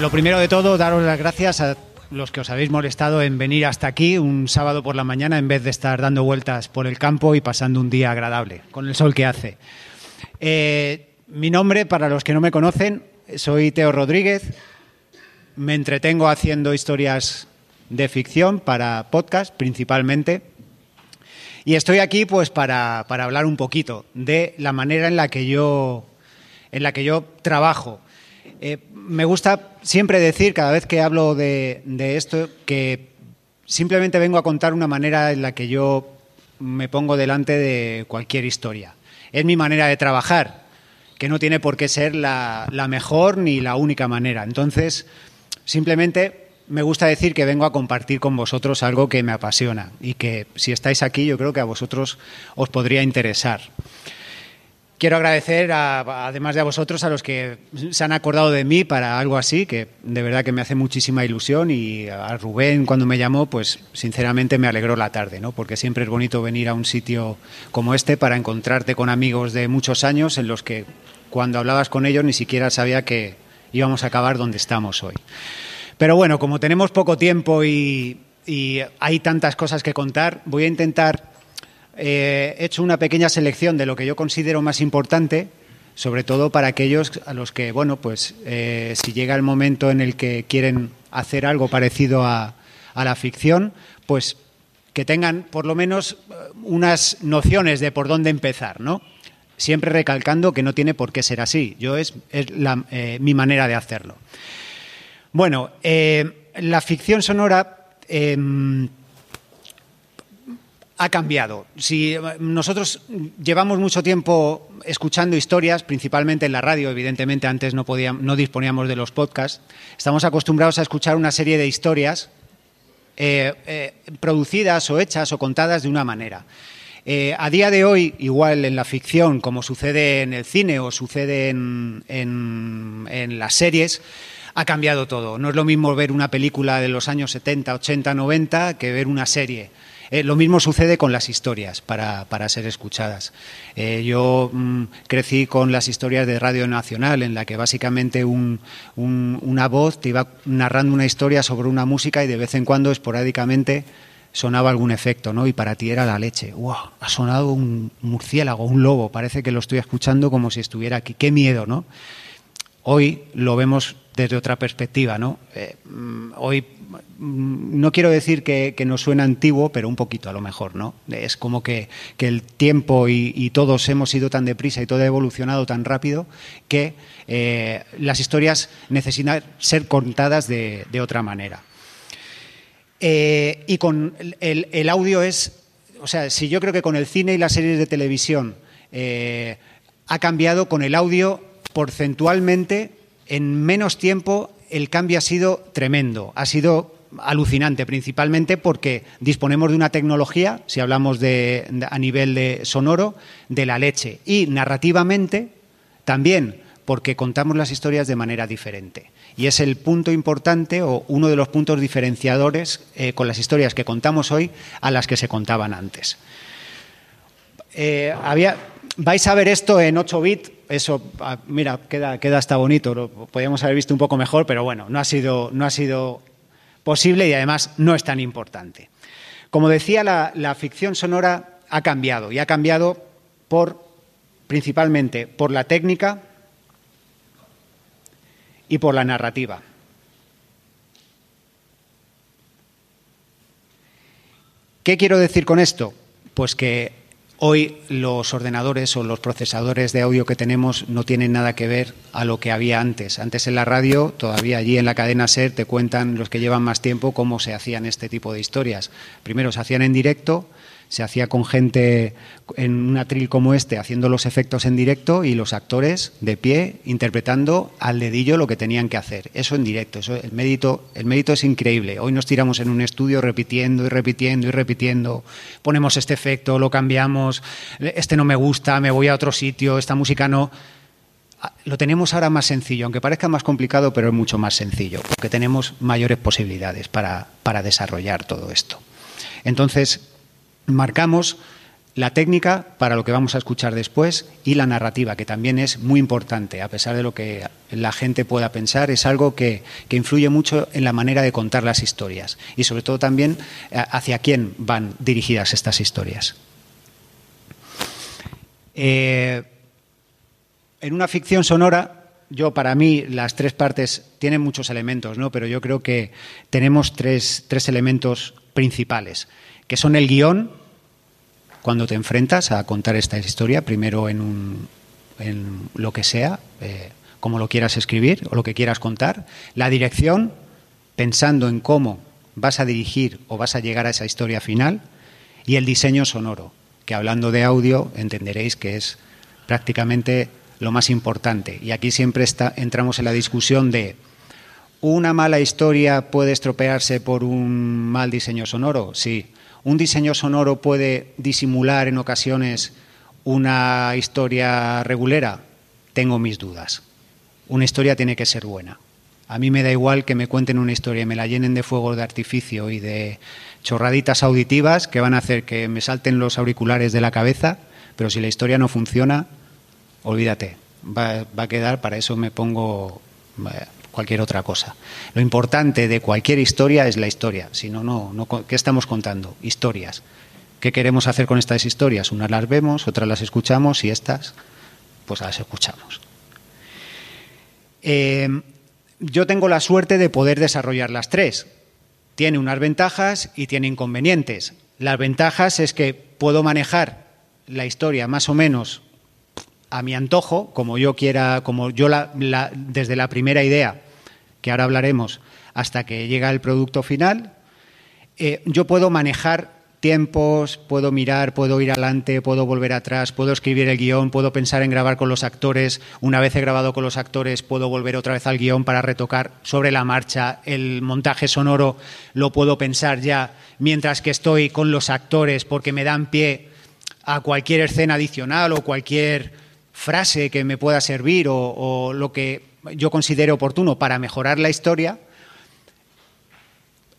lo primero de todo, daros las gracias a los que os habéis molestado en venir hasta aquí un sábado por la mañana en vez de estar dando vueltas por el campo y pasando un día agradable, con el sol que hace. Eh, mi nombre, para los que no me conocen, soy Teo Rodríguez. Me entretengo haciendo historias de ficción para podcast principalmente. Y estoy aquí pues para, para hablar un poquito de la manera en la que yo, en la que yo trabajo. Eh, me gusta siempre decir, cada vez que hablo de, esto, que simplemente vengo a contar una manera en la que yo me pongo delante de cualquier historia. Es mi manera de trabajar, que no tiene por qué ser la mejor ni la única manera. Entonces, simplemente me gusta decir que vengo a compartir con vosotros algo que me apasiona y que si estáis aquí yo creo que a vosotros os podría interesar. Quiero agradecer, a, además de a vosotros, a los que se han acordado de mí para algo así, que de verdad que me hace muchísima ilusión. Y a Rubén, cuando me llamó, pues sinceramente me alegró la tarde, ¿no? porque siempre es bonito venir a un sitio como este para encontrarte con amigos de muchos años en los que cuando hablabas con ellos ni siquiera sabía que íbamos a acabar donde estamos hoy. Pero bueno, como tenemos poco tiempo y, y hay tantas cosas que contar, voy a intentar eh, he hecho una pequeña selección de lo que yo considero más importante, sobre todo para aquellos a los que, bueno, pues eh, si llega el momento en el que quieren hacer algo parecido a, la ficción, pues que tengan por lo menos unas nociones de por dónde empezar, ¿no? Siempre recalcando que no tiene por qué ser así. Yo es, es la, eh, mi manera de hacerlo. Bueno, eh, la ficción sonora eh, ha cambiado. Si nosotros llevamos mucho tiempo escuchando historias, principalmente en la radio, evidentemente antes no, podíamos, no disponíamos de los podcasts, estamos acostumbrados a escuchar una serie de historias eh, eh, producidas o hechas o contadas de una manera. Eh, a día de hoy, igual en la ficción, como sucede en el cine o sucede en las series, ha cambiado todo. No es lo mismo ver una película de los años 70, 80, 90 que ver una serie. Eh, lo mismo sucede con las historias para, para ser escuchadas. Eh, yo mmm, crecí con las historias de Radio Nacional, en la que básicamente un, un, una voz te iba narrando una historia sobre una música y de vez en cuando, esporádicamente, sonaba algún efecto, ¿no? Y para ti era la leche. ¡Wow! Ha sonado un murciélago, un lobo. Parece que lo estoy escuchando como si estuviera aquí. ¡Qué miedo, ¿no? Hoy lo vemos desde otra perspectiva, ¿no? Eh, hoy no quiero decir que, nos suena antiguo, pero un poquito a lo mejor, ¿no? Es como que, el tiempo y, todos hemos ido tan deprisa y todo ha evolucionado tan rápido que eh, las historias necesitan ser contadas de, otra manera. Eh, y con el, el, audio es, o sea, si yo creo que con el cine y las series de televisión eh, ha cambiado, con el audio porcentualmente en menos tiempo el cambio ha sido tremendo, ha sido alucinante, principalmente porque disponemos de una tecnología, si hablamos de, a nivel de sonoro, de la leche. Y narrativamente también, porque contamos las historias de manera diferente. Y es el punto importante o uno de los puntos diferenciadores eh, con las historias que contamos hoy a las que se contaban antes. Eh, había, vais a ver esto en 8 bits. Eso, ah, mira, queda, queda hasta bonito. Lo podríamos haber visto un poco mejor, pero bueno, no ha sido, no ha sido posible y además no es tan importante. Como decía, la, la ficción sonora ha cambiado y ha cambiado por principalmente por la técnica y por la narrativa. ¿Qué quiero decir con esto? Pues que Hoy los ordenadores o los procesadores de audio que tenemos no tienen nada que ver a lo que había antes. Antes en la radio, todavía allí en la cadena SER, te cuentan los que llevan más tiempo cómo se hacían este tipo de historias. Primero se hacían en directo, se hacía con gente en un atril como este haciendo los efectos en directo y los actores de pie interpretando al dedillo lo que tenían que hacer. Eso en directo, eso, el, mérito, el mérito es increíble. Hoy nos tiramos en un estudio repitiendo y repitiendo y repitiendo, ponemos este efecto, lo cambiamos, este no me gusta, me voy a otro sitio, esta música no lo tenemos ahora más sencillo, aunque parezca más complicado, pero es mucho más sencillo, porque tenemos mayores posibilidades para, para desarrollar todo esto. Entonces, marcamos la técnica para lo que vamos a escuchar después y la narrativa, que también es muy importante, a pesar de lo que la gente pueda pensar, es algo que, influye mucho en la manera de contar las historias y sobre todo también eh, hacia quién van dirigidas estas historias. Eh, en una ficción sonora, yo para mí las tres partes tienen muchos elementos, ¿no? pero yo creo que tenemos tres, tres elementos principales, que son el guion, cuando te enfrentas a contar esta historia, primero en, un, en lo que sea, eh, como lo quieras escribir o lo que quieras contar, la dirección, pensando en cómo vas a dirigir o vas a llegar a esa historia final, y el diseño sonoro, que hablando de audio entenderéis que es prácticamente lo más importante. Y aquí siempre está, entramos en la discusión de ¿una mala historia puede estropearse por un mal diseño sonoro? Sí. ¿Un diseño sonoro puede disimular en ocasiones una historia regulera? Tengo mis dudas. Una historia tiene que ser buena. A mí me da igual que me cuenten una historia y me la llenen de fuegos de artificio y de chorraditas auditivas que van a hacer que me salten los auriculares de la cabeza, pero si la historia no funciona, olvídate, va, a quedar, para eso me pongo cualquier otra cosa. Lo importante de cualquier historia es la historia, si no, no, ¿qué estamos contando? Historias. ¿Qué queremos hacer con estas historias? Unas las vemos, otras las escuchamos y estas, pues las escuchamos. Eh, yo tengo la suerte de poder desarrollar las tres. Tiene unas ventajas y tiene inconvenientes. Las ventajas es que puedo manejar la historia más o menos a mi antojo, como yo quiera, como yo la, desde la primera idea, que ahora hablaremos, hasta que llega el producto final, eh, yo puedo manejar tiempos, puedo mirar, puedo ir adelante, puedo volver atrás, puedo escribir el guion, puedo pensar en grabar con los actores. Una vez he grabado con los actores, puedo volver otra vez al guion para retocar sobre la marcha. El montaje sonoro lo puedo pensar ya mientras que estoy con los actores porque me dan pie a cualquier escena adicional o cualquier frase que me pueda servir o, lo que yo considere oportuno para mejorar la historia,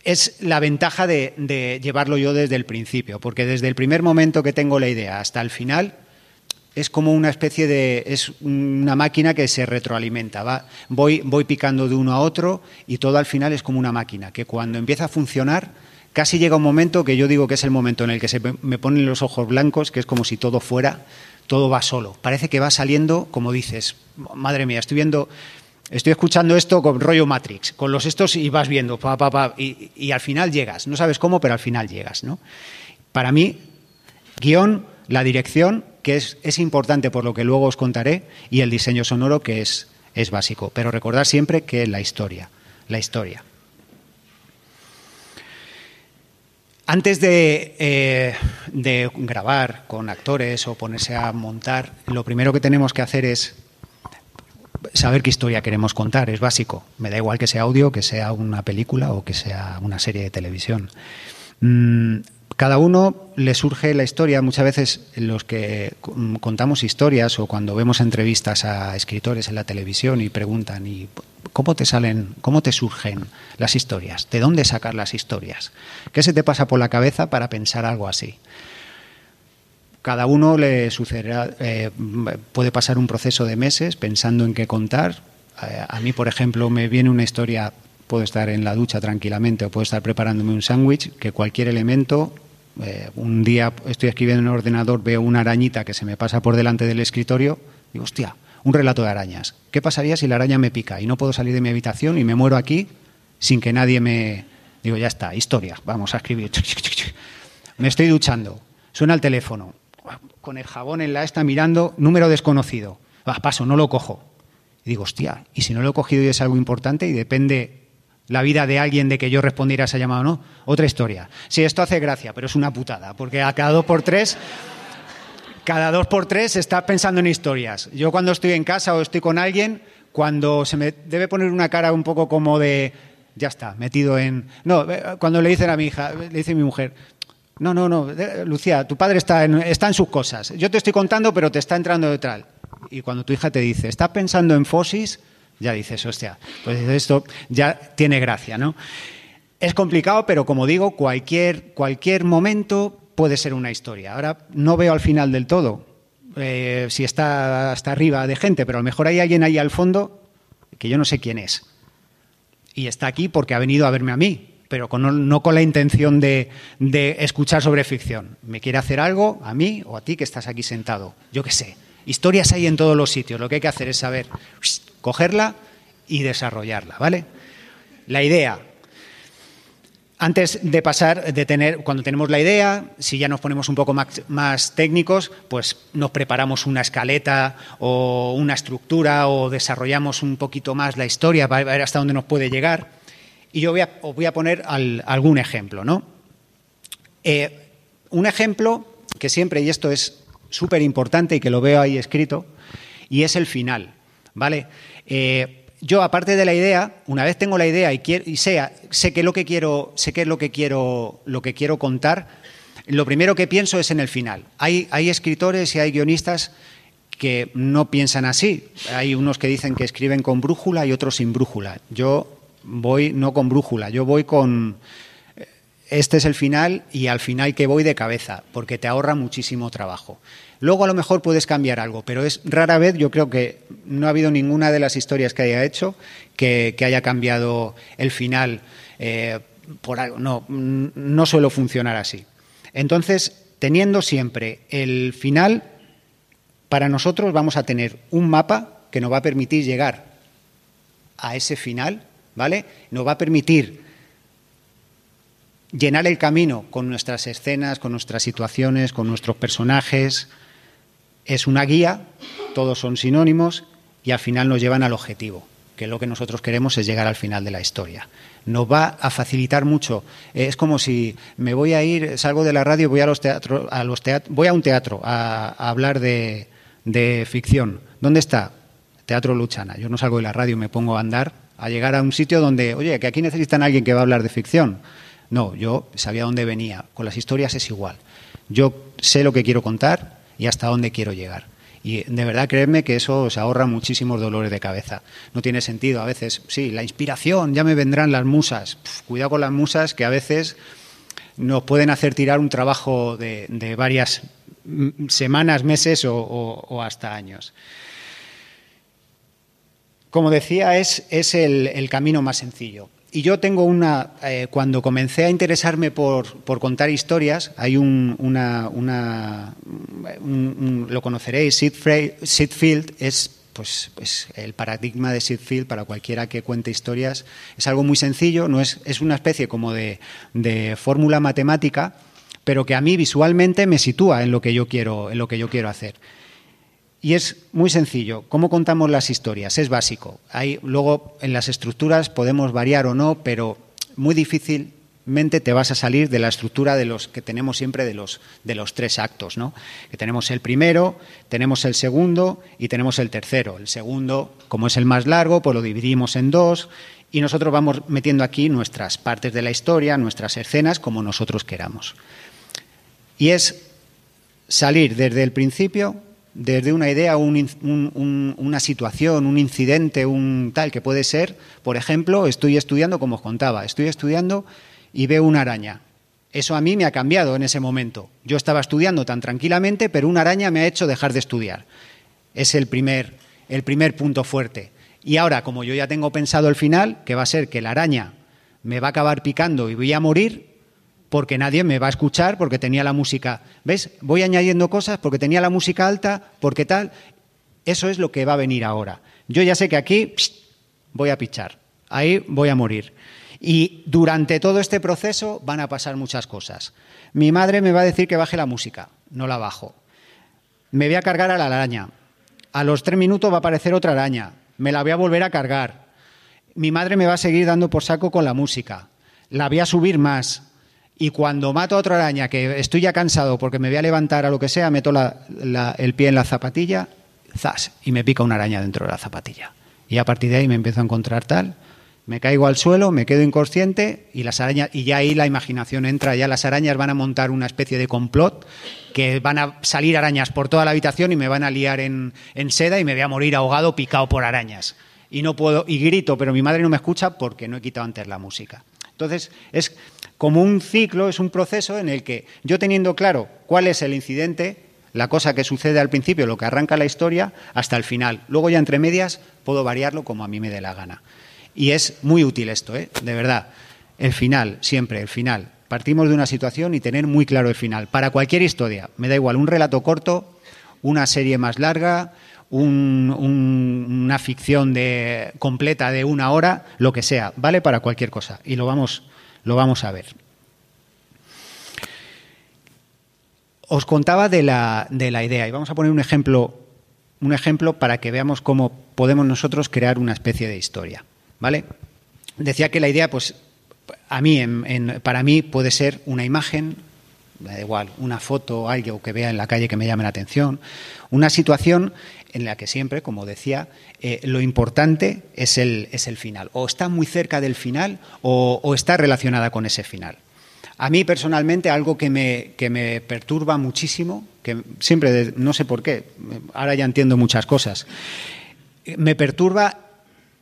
es la ventaja de, llevarlo yo desde el principio, porque desde el primer momento que tengo la idea hasta el final es como una especie de es una máquina que se retroalimenta, va voy voy picando de uno a otro y todo al final es como una máquina que cuando empieza a funcionar casi llega un momento que yo digo que es el momento en el que se me ponen los ojos blancos, que es como si todo fuera todo va solo. Parece que va saliendo, como dices, madre mía, estoy viendo, estoy escuchando esto con rollo Matrix, con los estos y vas viendo, pa, pa, pa, y, al final llegas. No sabes cómo, pero al final llegas, ¿no? Para mí, guion, la dirección, que es, es importante por lo que luego os contaré, y el diseño sonoro, que es, es básico. Pero recordar siempre que la historia, la historia. Antes eh, de, grabar con actores o ponerse a montar, lo primero que tenemos que hacer es saber qué historia queremos contar, es básico. Me da igual que sea audio, que sea una película o que sea una serie de televisión. Mm, cada uno le surge la historia. Muchas veces los que contamos historias o cuando vemos entrevistas a escritores en la televisión y preguntan, ¿y cómo te salen, cómo te surgen las historias? ¿De dónde sacar las historias? ¿Qué se te pasa por la cabeza para pensar algo así? Cada uno le sucederá, eh, puede pasar un proceso de meses pensando en qué contar. Eh, a mí, por ejemplo, me viene una historia puedo estar en la ducha tranquilamente o puedo estar preparándome un sándwich, que cualquier elemento eh, un día estoy escribiendo en el ordenador, veo una arañita que se me pasa por delante del escritorio, digo, hostia, un relato de arañas. ¿Qué pasaría si la araña me pica y no puedo salir de mi habitación y me muero aquí sin que nadie me... Digo, ya está, historia, vamos a escribir. Me estoy duchando, suena el teléfono, con el jabón en la esta mirando, número desconocido. paso, no lo cojo. Y digo, hostia, y si no lo he cogido y es algo importante y depende la vida de alguien de que yo respondiera a esa llamada o no, otra historia. Sí, esto hace gracia, pero es una putada, porque a cada dos por tres, cada dos por tres está pensando en historias. Yo cuando estoy en casa o estoy con alguien, cuando se me debe poner una cara un poco como de, ya está, metido en... No, eh, cuando le dicen a mi hija, le dice mi mujer, no, no, no, Lucía, tu padre está en, está en sus cosas. Yo te estoy contando, pero te está entrando detrás. Y cuando tu hija te dice, está pensando en Fosis, ya dices, hostia, pues esto ya tiene gracia, ¿no? Es complicado, pero como digo, cualquier, cualquier momento puede ser una historia. Ahora no veo al final del todo eh, si está hasta arriba de gente, pero a lo mejor hay alguien ahí al fondo que yo no sé quién es. Y está aquí porque ha venido a verme a mí, pero no con la intención de, de, escuchar sobre ficción. Me quiere hacer algo a mí o a ti que estás aquí sentado. Yo qué sé. Historias hay en todos los sitios. Lo que hay que hacer es saber cogerla y desarrollarla, ¿vale? La idea, antes de pasar, de tener, cuando tenemos la idea, si ya nos ponemos un poco más, técnicos, pues nos preparamos una escaleta o una estructura o desarrollamos un poquito más la historia para ver hasta dónde nos puede llegar. Y yo voy a, os voy a poner algún ejemplo, ¿no? Eh, un ejemplo que siempre, y esto es súper importante y que lo veo ahí escrito, y es el final, ¿vale? Eh, yo, aparte de la idea, una vez tengo la idea y, y sé, que lo que quiero, sé qué es lo que quiero, lo que quiero contar, lo primero que pienso es en el final. Hay, hay escritores y hay guionistas que no piensan así. Hay unos que dicen que escriben con brújula y otros sin brújula. Yo voy no con brújula, yo voy con este es el final y al final que voy de cabeza, porque te ahorra muchísimo trabajo. Luego a lo mejor puedes cambiar algo, pero es rara vez, yo creo que no ha habido ninguna de las historias que haya hecho que, haya cambiado el final eh, por algo. No, no suelo funcionar así. Entonces, teniendo siempre el final, para nosotros vamos a tener un mapa que nos va a permitir llegar a ese final, ¿vale? Nos va a permitir llenar el camino con nuestras escenas, con nuestras situaciones, con nuestros personajes, es una guía, todos son sinónimos y al final nos llevan al objetivo, que lo que nosotros queremos es llegar al final de la historia. Nos va a facilitar mucho. Es como si me voy a ir, salgo de la radio, voy a los teatros, a los voy a un teatro a, hablar de, de, ficción. ¿Dónde está? Teatro Luchana. Yo no salgo de la radio, me pongo a andar, a llegar a un sitio donde, oye, que aquí necesitan a alguien que va a hablar de ficción. No, yo sabía dónde venía. Con las historias es igual. Yo sé lo que quiero contar, y hasta dónde quiero llegar. Y de verdad, créeme que eso os ahorra muchísimos dolores de cabeza. No tiene sentido a veces. Sí, la inspiración, ya me vendrán las musas. cuidado con las musas que a veces nos pueden hacer tirar un trabajo de, varias semanas, meses o, hasta años. Como decía, es, es el camino más sencillo. Y yo tengo una, eh, cuando comencé a interesarme por, por contar historias, hay un, una, una lo conoceréis, Sid, Field es pues, pues, el paradigma de Sid Field para cualquiera que cuente historias. Es algo muy sencillo, no es, es una especie como de, de fórmula matemática, pero que a mí visualmente me sitúa en lo que yo quiero, en lo que yo quiero hacer. Y es muy sencillo. ¿Cómo contamos las historias? Es básico. Hay, luego, en las estructuras podemos variar o no, pero muy difícilmente te vas a salir de la estructura de los que tenemos siempre de los, de los tres actos, ¿no? Que tenemos el primero, tenemos el segundo y tenemos el tercero. El segundo, como es el más largo, pues lo dividimos en dos y nosotros vamos metiendo aquí nuestras partes de la historia, nuestras escenas, como nosotros queramos. Y es salir desde el principio desde una idea, una situación, un incidente, un tal que puede ser, por ejemplo, estoy estudiando, como os contaba, estoy estudiando y veo una araña. Eso a mí me ha cambiado en ese momento. Yo estaba estudiando tan tranquilamente, pero una araña me ha hecho dejar de estudiar. Es el primer, el primer punto fuerte. Y ahora, como yo ya tengo pensado el final, que va a ser que la araña me va a acabar picando y voy a morir, porque nadie me va a escuchar porque tenía la música. ¿Ves? Voy añadiendo cosas porque tenía la música alta, porque tal. Eso es lo que va a venir ahora. Yo ya sé que aquí voy a pichar, ahí voy a morir. Y durante todo este proceso van a pasar muchas cosas. Mi madre me va a decir que baje la música, no la bajo. Me voy a cargar a la araña. A los tres minutos va a aparecer otra araña. Me la voy a volver a cargar. Mi madre me va a seguir dando por saco con la música. La voy a subir más y cuando mato a otra araña, que estoy ya cansado porque me voy a levantar a lo que sea, meto el pie en la zapatilla, zas, y me pica una araña dentro de la zapatilla. Y a partir de ahí me empiezo a encontrar tal, me caigo al suelo, me quedo inconsciente y las arañas y ya ahí la imaginación entra, ya las arañas van a montar una especie de complot que van a salir arañas por toda la habitación y me van a liar en, en seda y me voy a morir ahogado picado por arañas. Y no puedo y grito, pero mi madre no me escucha porque no he quitado antes la música. Entonces, es como un ciclo, es un proceso en el que yo teniendo claro cuál es el incidente, la cosa que sucede al principio, lo que arranca la historia, hasta el final. Luego ya entre medias puedo variarlo como a mí me dé la gana. Y es muy útil esto, ¿eh? de verdad. El final, siempre, el final. Partimos de una situación y tener muy claro el final. Para cualquier historia, me da igual, un relato corto, una serie más larga, una ficción de, completa de una hora, lo que sea, vale para cualquier cosa. Y lo vamos, lo vamos a ver. Os contaba de la, de la idea y vamos a poner un ejemplo, un ejemplo para que veamos cómo podemos nosotros crear una especie de historia. ¿Vale? Decía que la idea, pues, a mí, para mí puede ser una imagen, da igual, una foto, algo que vea en la calle que me llame la atención, una situación en la que siempre, como decía, eh, lo importante es el, es el, final. O está muy cerca del final o, está relacionada con ese final. A mí personalmente algo que me, que me perturba muchísimo, que siempre, no sé por qué, ahora ya entiendo muchas cosas, me perturba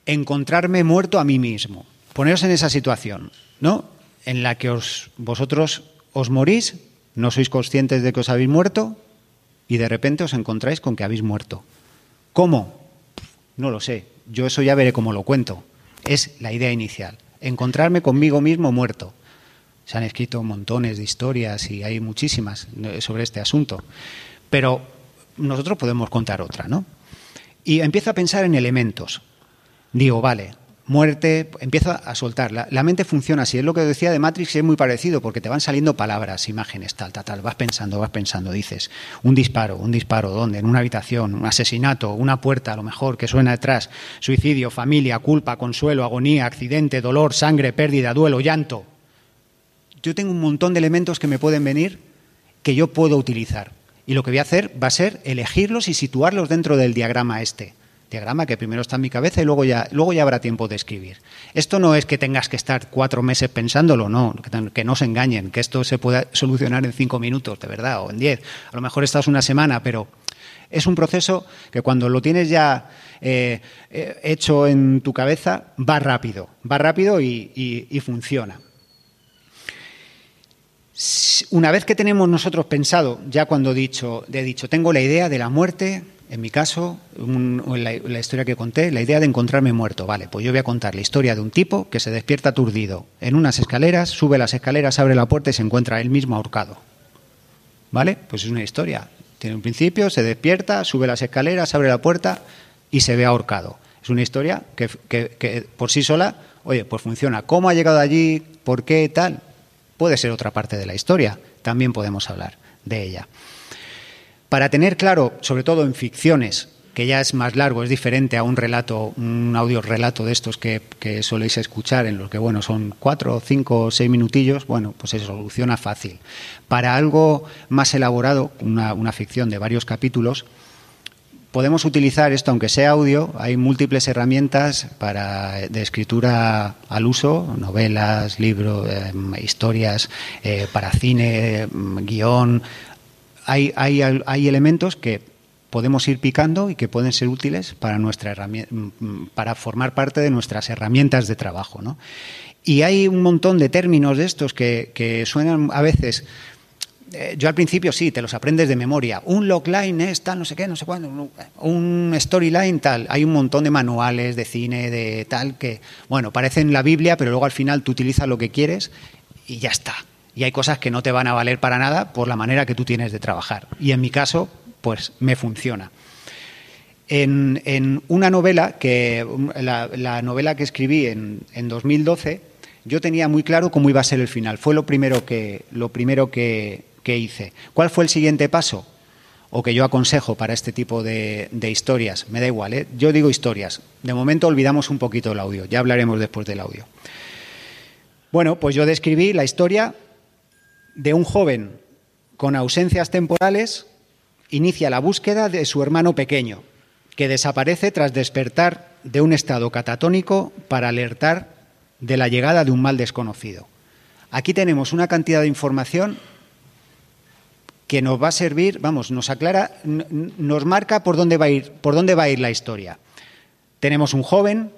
encontrarme muerto a mí mismo. Poneros en esa situación, ¿no? En la que os, vosotros os morís, no sois conscientes de que os habéis muerto y de repente os encontráis con que habéis muerto. ¿Cómo? No lo sé. Yo eso ya veré cómo lo cuento. Es la idea inicial. Encontrarme conmigo mismo muerto. Se han escrito montones de historias y hay muchísimas sobre este asunto. Pero nosotros podemos contar otra, ¿no? Y empiezo a pensar en elementos digo, vale, muerte, empiezo a soltar. La, mente funciona así. Es lo que decía de Matrix, es muy parecido, porque te van saliendo palabras, imágenes, tal, tal, tal. Vas pensando, vas pensando, dices, un disparo, un disparo, ¿dónde? En una habitación, un asesinato, una puerta, a lo mejor, que suena detrás, suicidio, familia, culpa, consuelo, agonía, accidente, dolor, sangre, pérdida, duelo, llanto. Yo tengo un montón de elementos que me pueden venir que yo puedo utilizar. Y lo que voy a hacer va a ser elegirlos y situarlos dentro del diagrama este diagrama que primero está en mi cabeza y luego ya, luego ya habrá tiempo de escribir. Esto no es que tengas que estar cuatro meses pensándolo, no, que, no se engañen, que esto se pueda solucionar en cinco minutos, de verdad, o en diez. A lo mejor estás una semana, pero es un proceso que cuando lo tienes ya eh, eh, hecho en tu cabeza, va rápido, va rápido y, funciona. Una vez que tenemos nosotros pensado, ya cuando he dicho, he dicho, tengo la idea de la muerte, en mi caso, la, historia que conté, la idea de encontrarme muerto. Vale, pues yo voy a contar la historia de un tipo que se despierta aturdido en unas escaleras, sube las escaleras, abre la puerta y se encuentra él mismo ahorcado. ¿Vale? Pues es una historia. Tiene un principio, se despierta, sube las escaleras, abre la puerta y se ve ahorcado. Es una historia que, que por sí sola, oye, pues funciona. ¿Cómo ha llegado allí? ¿Por qué tal? Puede ser otra parte de la historia. También podemos hablar de ella. Para tener claro, sobre todo en ficciones, que ya es más largo, es diferente a un relato, un audio relato de estos que, soléis escuchar, en los que bueno, son cuatro, cinco, seis minutillos, bueno, pues se soluciona fácil. Para algo más elaborado, una, ficción de varios capítulos, podemos utilizar esto, aunque sea audio, hay múltiples herramientas para, de escritura al uso, novelas, libros, eh, historias, eh, para cine, guion, hay, hay, elementos que podemos ir picando y que pueden ser útiles para, nuestra para formar parte de nuestras herramientas de trabajo. ¿no? Y hay un montón de términos de estos que, suenan a veces. Eh, yo al principio sí, te los aprendes de memoria. Un logline es tal, no sé qué, no sé cuándo. Un storyline tal. Hay un montón de manuales de cine, de tal, que, bueno, parecen la Biblia, pero luego al final tú utilizas lo que quieres y ya está y hay cosas que no te van a valer para nada por la manera que tú tienes de trabajar. Y en mi caso, pues me funciona. En, una novela, que la, novela que escribí en, 2012, yo tenía muy claro cómo iba a ser el final. Fue lo primero que, lo primero que, hice. ¿Cuál fue el siguiente paso? O que yo aconsejo para este tipo de, de historias. Me da igual, ¿eh? yo digo historias. De momento olvidamos un poquito el audio, ya hablaremos después del audio. Bueno, pues yo describí la historia de un joven con ausencias temporales inicia la búsqueda de su hermano pequeño, que desaparece tras despertar de un estado catatónico para alertar de la llegada de un mal desconocido. Aquí tenemos una cantidad de información que nos va a servir, vamos, nos aclara, nos marca por dónde va a ir, por dónde va a ir la historia. Tenemos un joven,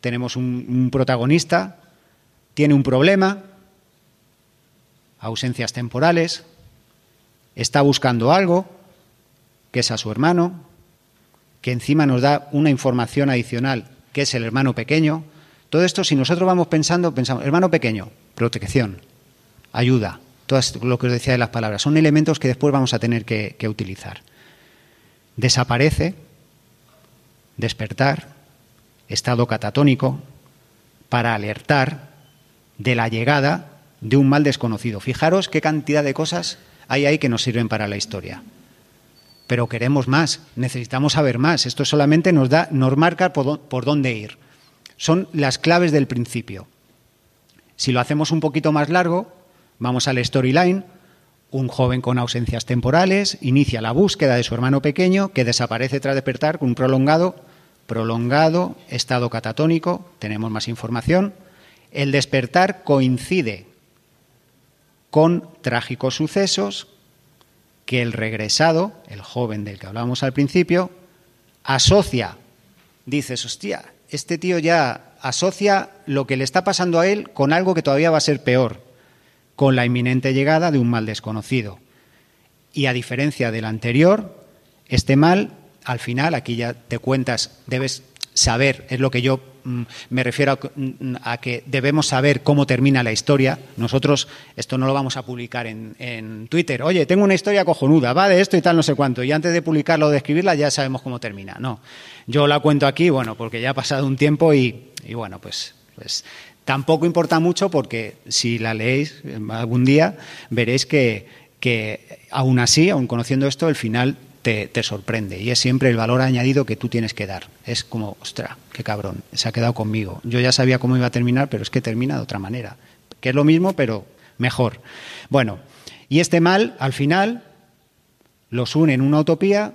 tenemos un, un protagonista, tiene un problema, ausencias temporales, está buscando algo, que es a su hermano, que encima nos da una información adicional, que es el hermano pequeño. Todo esto, si nosotros vamos pensando, pensamos, hermano pequeño, protección, ayuda, todo lo que os decía de las palabras, son elementos que después vamos a tener que, que utilizar. Desaparece, despertar, estado catatónico, para alertar de la llegada de un mal desconocido. Fijaros qué cantidad de cosas hay ahí que nos sirven para la historia. Pero queremos más, necesitamos saber más. Esto solamente nos da, nos marca por, dónde ir. Son las claves del principio. Si lo hacemos un poquito más largo, vamos al storyline. Un joven con ausencias temporales inicia la búsqueda de su hermano pequeño que desaparece tras despertar con un prolongado, prolongado estado catatónico. Tenemos más información. El despertar coincide con trágicos sucesos que el regresado, el joven del que hablábamos al principio, asocia. Dices, hostia, este tío ya asocia lo que le está pasando a él con algo que todavía va a ser peor, con la inminente llegada de un mal desconocido. Y a diferencia del anterior, este mal, al final, aquí ya te cuentas, debes saber, es lo que yo me refiero mm, a, que debemos saber cómo termina la historia. Nosotros esto no lo vamos a publicar en, Twitter. Oye, tengo una historia cojonuda, va de esto y tal, no sé cuánto. Y antes de publicarlo o de escribirla ya sabemos cómo termina. No, yo la cuento aquí, bueno, porque ya ha pasado un tiempo y, bueno, pues, pues tampoco importa mucho porque si la leéis algún día veréis que, que aún así, aún conociendo esto, el final te, sorprende y es siempre el valor añadido que tú tienes que dar. Es como, ostra, qué cabrón, se ha quedado conmigo. Yo ya sabía cómo iba a terminar, pero es que termina de otra manera, que es lo mismo, pero mejor. Bueno, y este mal, al final, los une en una utopía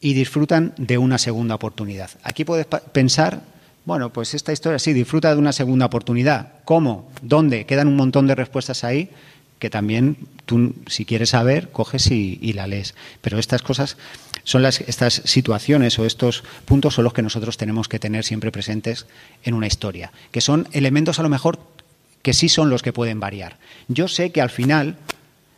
y disfrutan de una segunda oportunidad. Aquí puedes pensar, bueno, pues esta historia sí, disfruta de una segunda oportunidad. ¿Cómo? ¿Dónde? Quedan un montón de respuestas ahí que también tú, si quieres saber, coges y, la lees. Pero estas cosas son las, estas situaciones o estos puntos son los que nosotros tenemos que tener siempre presentes en una historia, que son elementos a lo mejor que sí son los que pueden variar. Yo sé que al final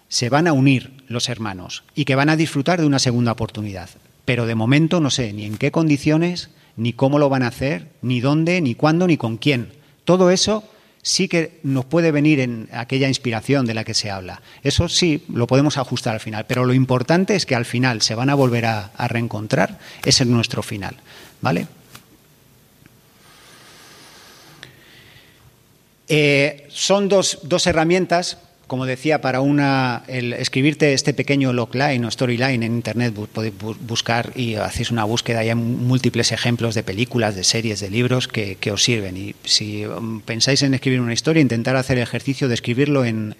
se van a unir los hermanos y que van a disfrutar de una segunda oportunidad, pero de momento no sé ni en qué condiciones, ni cómo lo van a hacer, ni dónde, ni cuándo, ni con quién. Todo eso sí que nos puede venir en aquella inspiración de la que se habla. Eso sí, lo podemos ajustar al final, pero lo importante es que al final se van a volver a, reencontrar, es nuestro final, ¿vale? Eh, son dos, dos herramientas como decía, para una, el escribirte este pequeño logline o storyline en Internet, podéis buscar y hacéis una búsqueda hay múltiples ejemplos de películas, de series, de libros que, os sirven. Y si um, pensáis en escribir una historia, intentar hacer el ejercicio de escribirlo en,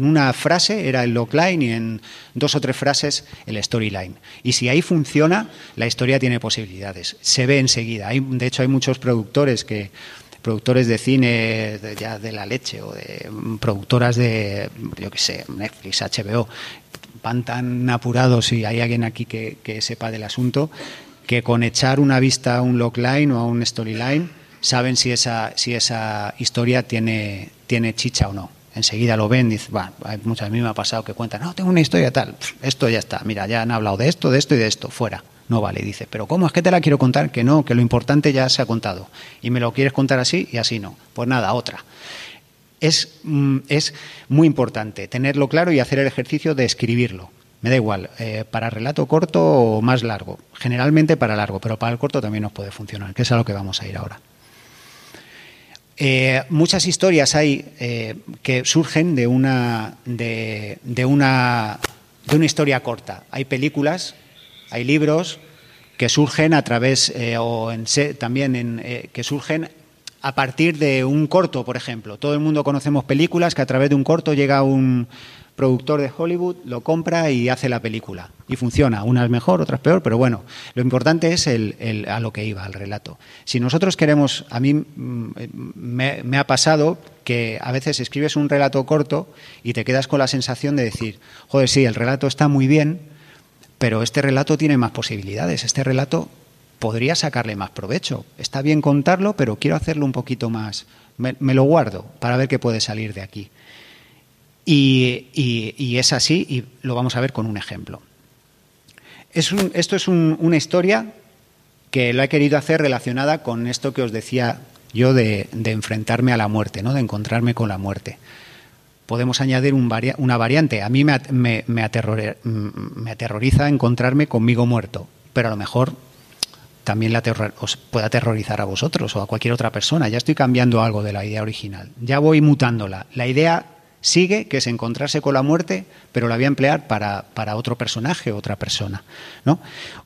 una frase, era el logline, y en dos o tres frases el storyline. Y si ahí funciona, la historia tiene posibilidades. Se ve enseguida. De hecho, hay muchos productores que productores de cine de, ya de la leche o de productoras de, yo qué sé, Netflix, HBO, van tan apurados y hay alguien aquí que, sepa del asunto, que con echar una vista a un logline o a un storyline saben si esa, si esa historia tiene, tiene chicha o no. Enseguida lo ven dicen, bueno, muchas a mí me ha pasado que cuentan, no, tengo una historia tal, esto ya está, mira, ya han hablado de esto, de esto y de esto, fuera no vale. Dice, pero ¿cómo es que te la quiero contar? Que no, que lo importante ya se ha contado. Y me lo quieres contar así y así no. Pues nada, otra. Es, mm, es muy importante tenerlo claro y hacer el ejercicio de escribirlo. Me da igual, eh, para relato corto o más largo. Generalmente para largo, pero para el corto también nos puede funcionar, que es a lo que vamos a ir ahora. Eh, muchas historias hay eh, que surgen de una, de, una, de una historia corta. Hay películas hay libros que surgen a través, eh, o en, también en, eh, que surgen a partir de un corto, por ejemplo. Todo el mundo conocemos películas que a través de un corto llega un productor de Hollywood, lo compra y hace la película. Y funciona, unas mejor, otras peor, pero bueno, lo importante es el, a lo que iba, al relato. Si nosotros queremos, a mí mm, me, me ha pasado que a veces escribes un relato corto y te quedas con la sensación de decir, joder, sí, el relato está muy bien, pero este relato tiene más posibilidades. Este relato podría sacarle más provecho. Está bien contarlo, pero quiero hacerlo un poquito más. Me, lo guardo para ver qué puede salir de aquí. Y, es así, y lo vamos a ver con un ejemplo. esto es una historia que lo he querido hacer relacionada con esto que os decía yo de, enfrentarme a la muerte, ¿no? de encontrarme con la muerte. Podemos añadir una variante. A mí me, aterroriza encontrarme conmigo muerto, pero a lo mejor también os puede aterrorizar a vosotros o a cualquier otra persona. Ya estoy cambiando algo de la idea original. Ya voy mutándola. La idea sigue, que es encontrarse con la muerte, pero la voy a emplear para, otro personaje, otra persona. ¿no?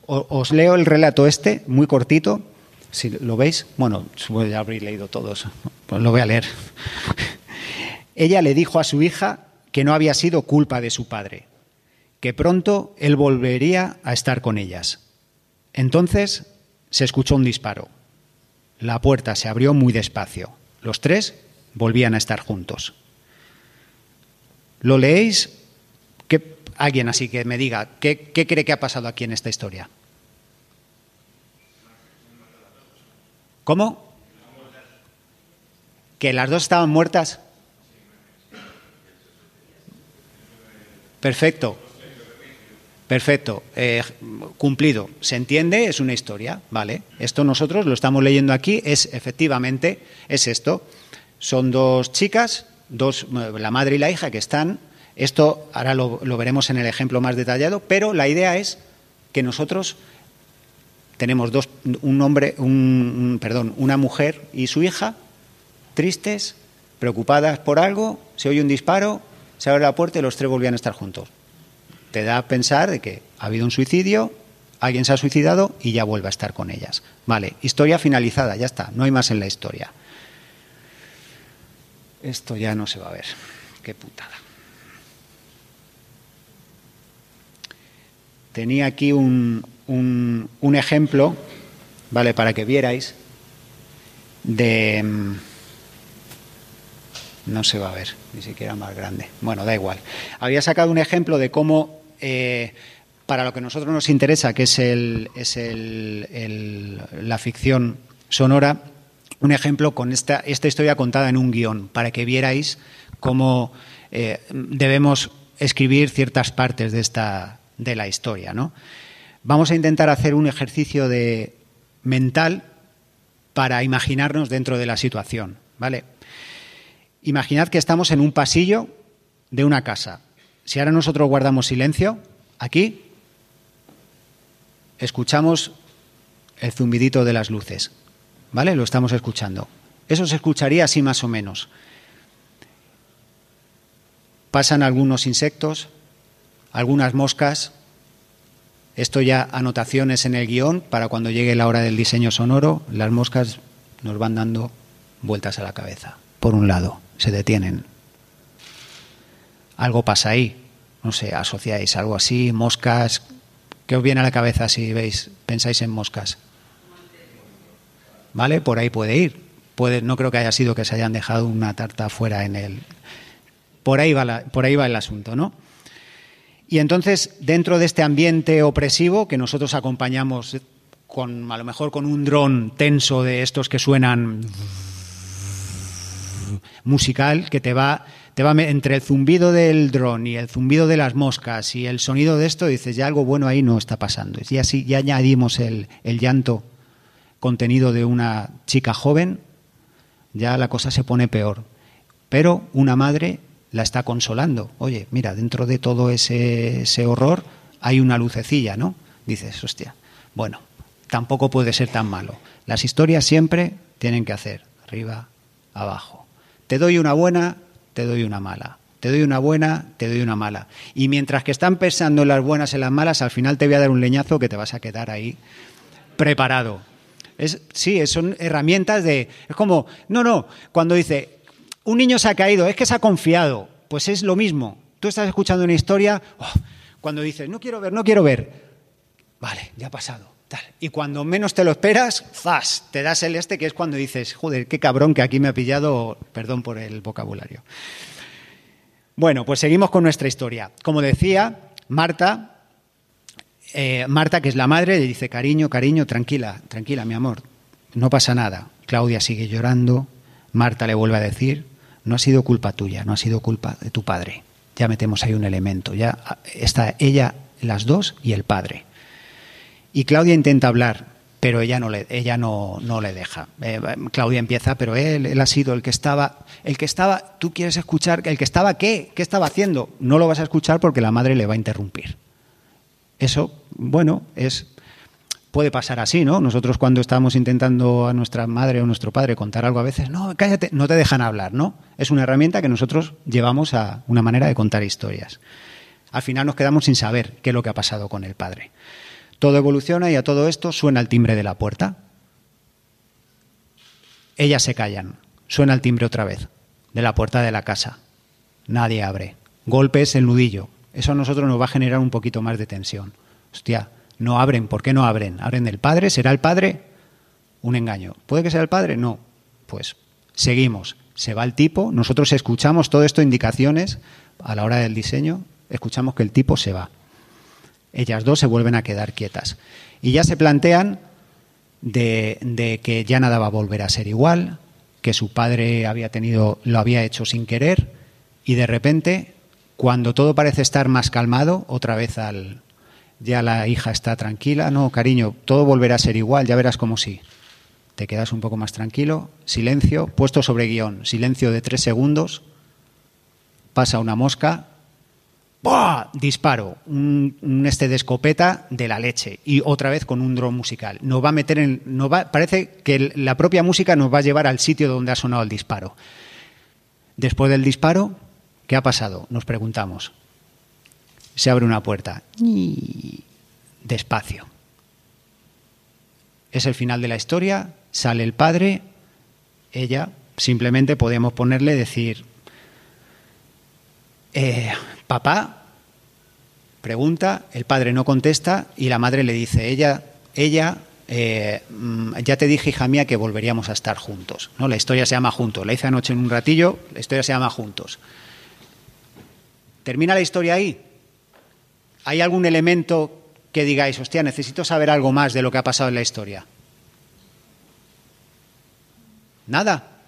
os leo el relato este, muy cortito, si lo veis. Bueno, ya habréis leído todos, pues lo voy a leer. Ella le dijo a su hija que no había sido culpa de su padre, que pronto él volvería a estar con ellas. Entonces se escuchó un disparo. La puerta se abrió muy despacio. Los tres volvían a estar juntos. ¿Lo leéis? ¿Qué, alguien así que me diga, ¿qué, ¿qué cree que ha pasado aquí en esta historia? ¿Cómo? ¿Que las dos estaban muertas? Perfecto. Perfecto. Eh, cumplido. ¿Se entiende? Es una historia. Vale. Esto nosotros lo estamos leyendo aquí. Es efectivamente, es esto. Son dos chicas dos, la madre y la hija que están. Esto ahora lo, veremos en el ejemplo más detallado, pero la idea es que nosotros tenemos dos, un hombre, un, perdón, una mujer y su hija, tristes, preocupadas por algo, se oye un disparo, se abre la puerta y los tres volvían a estar juntos. Te da a pensar de que ha habido un suicidio, alguien se ha suicidado y ya vuelve a estar con ellas. Vale, historia finalizada, ya está, no hay más en la historia. Esto ya no se va a ver. Qué putada. Tenía aquí un, un, ejemplo, ¿vale? Para que vierais de... No se va a ver, ni siquiera más grande. Bueno, da igual. Había sacado un ejemplo de cómo, eh, para lo que a nosotros nos interesa, que es, el, es el, la ficción sonora, un ejemplo con esta, esta historia contada en un guion, para que vierais cómo eh, debemos escribir ciertas partes de, esta, de la historia. ¿no? Vamos a intentar hacer un ejercicio de mental para imaginarnos dentro de la situación. ¿vale? Imaginad que estamos en un pasillo de una casa. Si ahora nosotros guardamos silencio, aquí escuchamos el zumbidito de las luces. ¿Vale? Lo estamos escuchando. Eso se escucharía así más o menos. Pasan algunos insectos, algunas moscas. Esto ya anotaciones en el guion para cuando llegue la hora del diseño sonoro. Las moscas nos van dando vueltas a la cabeza. Por un lado, se detienen. Algo pasa ahí. No sé, asociáis algo así, moscas. ¿Qué os viene a la cabeza si veis, pensáis en moscas? ¿vale? Por ahí puede ir. No creo que haya sido que se hayan dejado una tarta fuera en el. Por ahí va, por ahí va el asunto, ¿no? Y entonces, dentro de este ambiente opresivo que nosotros acompañamos con, a lo mejor con un dron tenso de estos que suenan musical, que te va, te va entre el zumbido del dron y el zumbido de las moscas y el sonido de esto, dices, ya algo bueno ahí no está pasando. Y así ya añadimos el, el llanto contenido de una chica joven, ya la cosa se pone peor. Pero una madre la está consolando. Oye, mira, dentro de todo ese, ese horror hay una lucecilla, ¿no? Dices, hostia, bueno, tampoco puede ser tan malo. Las historias siempre tienen que hacer arriba, abajo. Te doy una buena, te doy una mala. Te doy una buena, te doy una mala. Y mientras que están pensando en las buenas en las malas, al final te voy a dar un leñazo que te vas a quedar ahí preparado. Es, sí, son herramientas de... Es como, no, no, cuando dice, un niño se ha caído, es que se ha confiado, pues es lo mismo. Tú estás escuchando una historia, oh, cuando dices, no quiero ver, no quiero ver, vale, ya ha pasado. Y cuando menos te lo esperas, ¡zas! Te das el este, que es cuando dices, joder, qué cabrón que aquí me ha pillado, perdón por el vocabulario. Bueno, pues seguimos con nuestra historia. Como decía, Marta eh, Marta, que es la madre, le dice, cariño, cariño, tranquila, tranquila, mi amor, no pasa nada. Claudia sigue llorando, Marta le vuelve a decir, no ha sido culpa tuya, no ha sido culpa de tu padre. Ya metemos ahí un elemento, ya está ella, las dos y el padre. Y Claudia intenta hablar, pero ella no le, ella no, no le deja. Eh, Claudia empieza, pero él, él ha sido el que estaba, el que estaba, tú quieres escuchar, el que estaba qué, qué estaba haciendo, no lo vas a escuchar porque la madre le va a interrumpir. Eso, bueno, es puede pasar así, ¿no? Nosotros cuando estamos intentando a nuestra madre o nuestro padre contar algo a veces, no, cállate, no te dejan hablar, ¿no? Es una herramienta que nosotros llevamos a una manera de contar historias. Al final nos quedamos sin saber qué es lo que ha pasado con el padre. Todo evoluciona y a todo esto suena el timbre de la puerta. Ellas se callan. Suena el timbre otra vez, de la puerta de la casa. Nadie abre. Golpes el nudillo. Eso a nosotros nos va a generar un poquito más de tensión. Hostia, no abren. ¿Por qué no abren? ¿Abren del padre? ¿Será el padre? Un engaño. ¿Puede que sea el padre? No. Pues seguimos. Se va el tipo. Nosotros escuchamos todo esto, indicaciones a la hora del diseño. Escuchamos que el tipo se va. Ellas dos se vuelven a quedar quietas. Y ya se plantean de, que ya nada va a volver a ser igual, que su padre había tenido, lo había hecho sin querer, y de repente, cuando todo parece estar más calmado, otra vez al, ya la hija está tranquila, no, cariño, todo volverá a ser igual, ya verás cómo sí. Te quedas un poco más tranquilo, silencio, puesto sobre guion, silencio de tres segundos, pasa una mosca, ¡buah! disparo, un, este de escopeta de la leche y otra vez con un dron musical. Nos va a meter en, va, parece que la propia música nos va a llevar al sitio donde ha sonado el disparo. Después del disparo, ¿qué ha pasado? Nos preguntamos se abre una puerta. Despacio. Es el final de la historia, sale el padre, ella, simplemente podemos ponerle, decir, eh, papá, pregunta, el padre no contesta y la madre le dice, ella, ella, eh, mm, ya te dije, hija mía, que volveríamos a estar juntos. ¿no? La historia se llama Juntos. La hice anoche en un ratillo, la historia se llama Juntos. ¿Termina la historia ahí? ¿Hay algún elemento que digáis, hostia, necesito saber algo más de lo que ha pasado en la historia? Nada.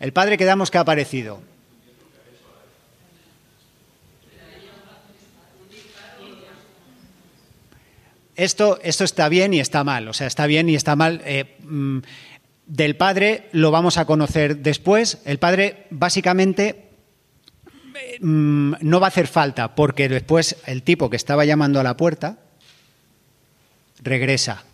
El padre quedamos que ha aparecido. Esto, esto, está bien y está mal, o sea, está bien y está mal. Eh, mm, del padre lo vamos a conocer después. El padre básicamente Mm, no va a hacer falta, porque después el tipo que estaba llamando a la puerta regresa.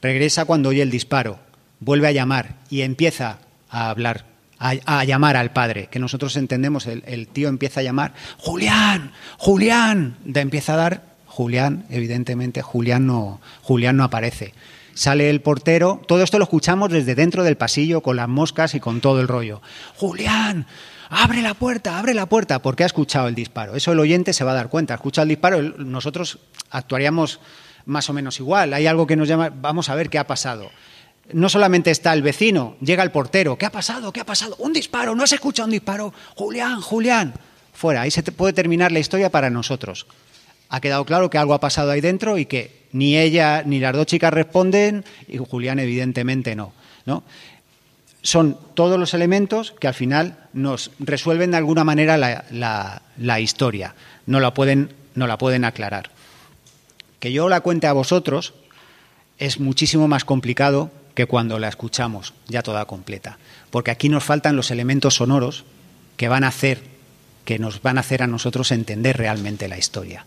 Regresa cuando oye el disparo, vuelve a llamar y empieza a hablar, a, llamar al padre, que nosotros entendemos, el, tío empieza a llamar, Julián, Julián, de empieza a dar, Julián, evidentemente, Julián no, Julián no aparece. Sale el portero, todo esto lo escuchamos desde dentro del pasillo con las moscas y con todo el rollo. Julián, abre la puerta, abre la puerta, porque ha escuchado el disparo. Eso el oyente se va a dar cuenta. Escucha el disparo, nosotros actuaríamos más o menos igual. Hay algo que nos llama, vamos a ver qué ha pasado. No solamente está el vecino, llega el portero. ¿Qué ha pasado? ¿Qué ha pasado? Un disparo, ¿no has escuchado un disparo? Julián, Julián. Fuera, ahí se puede terminar la historia para nosotros. Ha quedado claro que algo ha pasado ahí dentro y que ni ella ni las dos chicas responden y Julián evidentemente no. ¿no? son todos los elementos que al final nos resuelven de alguna manera la, historia, no la, pueden, no la pueden aclarar. Que yo la cuente a vosotros es muchísimo más complicado que cuando la escuchamos ya toda completa, porque aquí nos faltan los elementos sonoros que van a hacer que nos van a hacer a nosotros entender realmente la historia.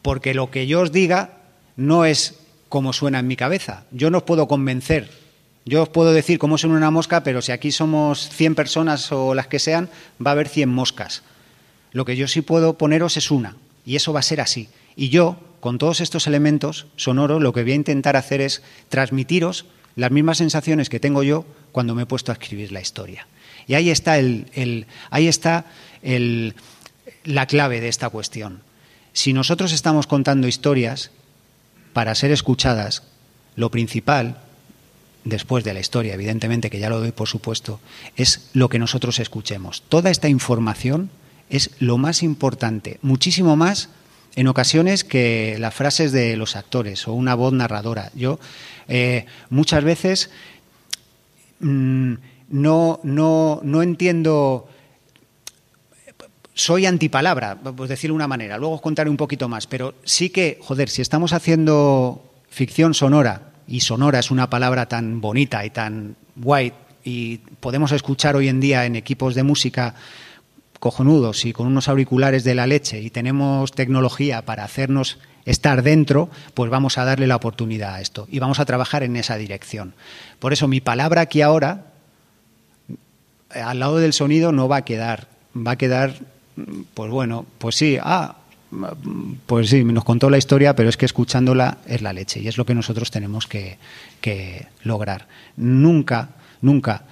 Porque lo que yo os diga no es como suena en mi cabeza. Yo no os puedo convencer yo os puedo decir cómo son una mosca, pero si aquí somos 100 personas o las que sean, va a haber 100 moscas. Lo que yo sí puedo poneros es una, y eso va a ser así. Y yo, con todos estos elementos sonoros, lo que voy a intentar hacer es transmitiros las mismas sensaciones que tengo yo cuando me he puesto a escribir la historia. Y ahí está, el, ahí está la clave de esta cuestión. Si nosotros estamos contando historias para ser escuchadas, lo principal después de la historia, evidentemente, que ya lo doy por supuesto, es lo que nosotros escuchemos. Toda esta información es lo más importante, muchísimo más en ocasiones que las frases de los actores o una voz narradora. Yo eh, muchas veces mm, no, no, no entiendo soy antipalabra, por decirlo de una manera. Luego os contaré un poquito más, pero sí que, joder, si estamos haciendo ficción sonora, y sonora es una palabra tan bonita y tan guay, y podemos escuchar hoy en día en equipos de música cojonudos y con unos auriculares de la leche y tenemos tecnología para hacernos estar dentro, pues vamos a darle la oportunidad a esto y vamos a trabajar en esa dirección. Por eso mi palabra aquí ahora, al lado del sonido, no va a quedar, va a quedar, pues bueno, pues sí, ah, pues sí, nos contó la historia, pero es que escuchándola es la leche y es lo que nosotros tenemos que, que lograr. Nunca, nunca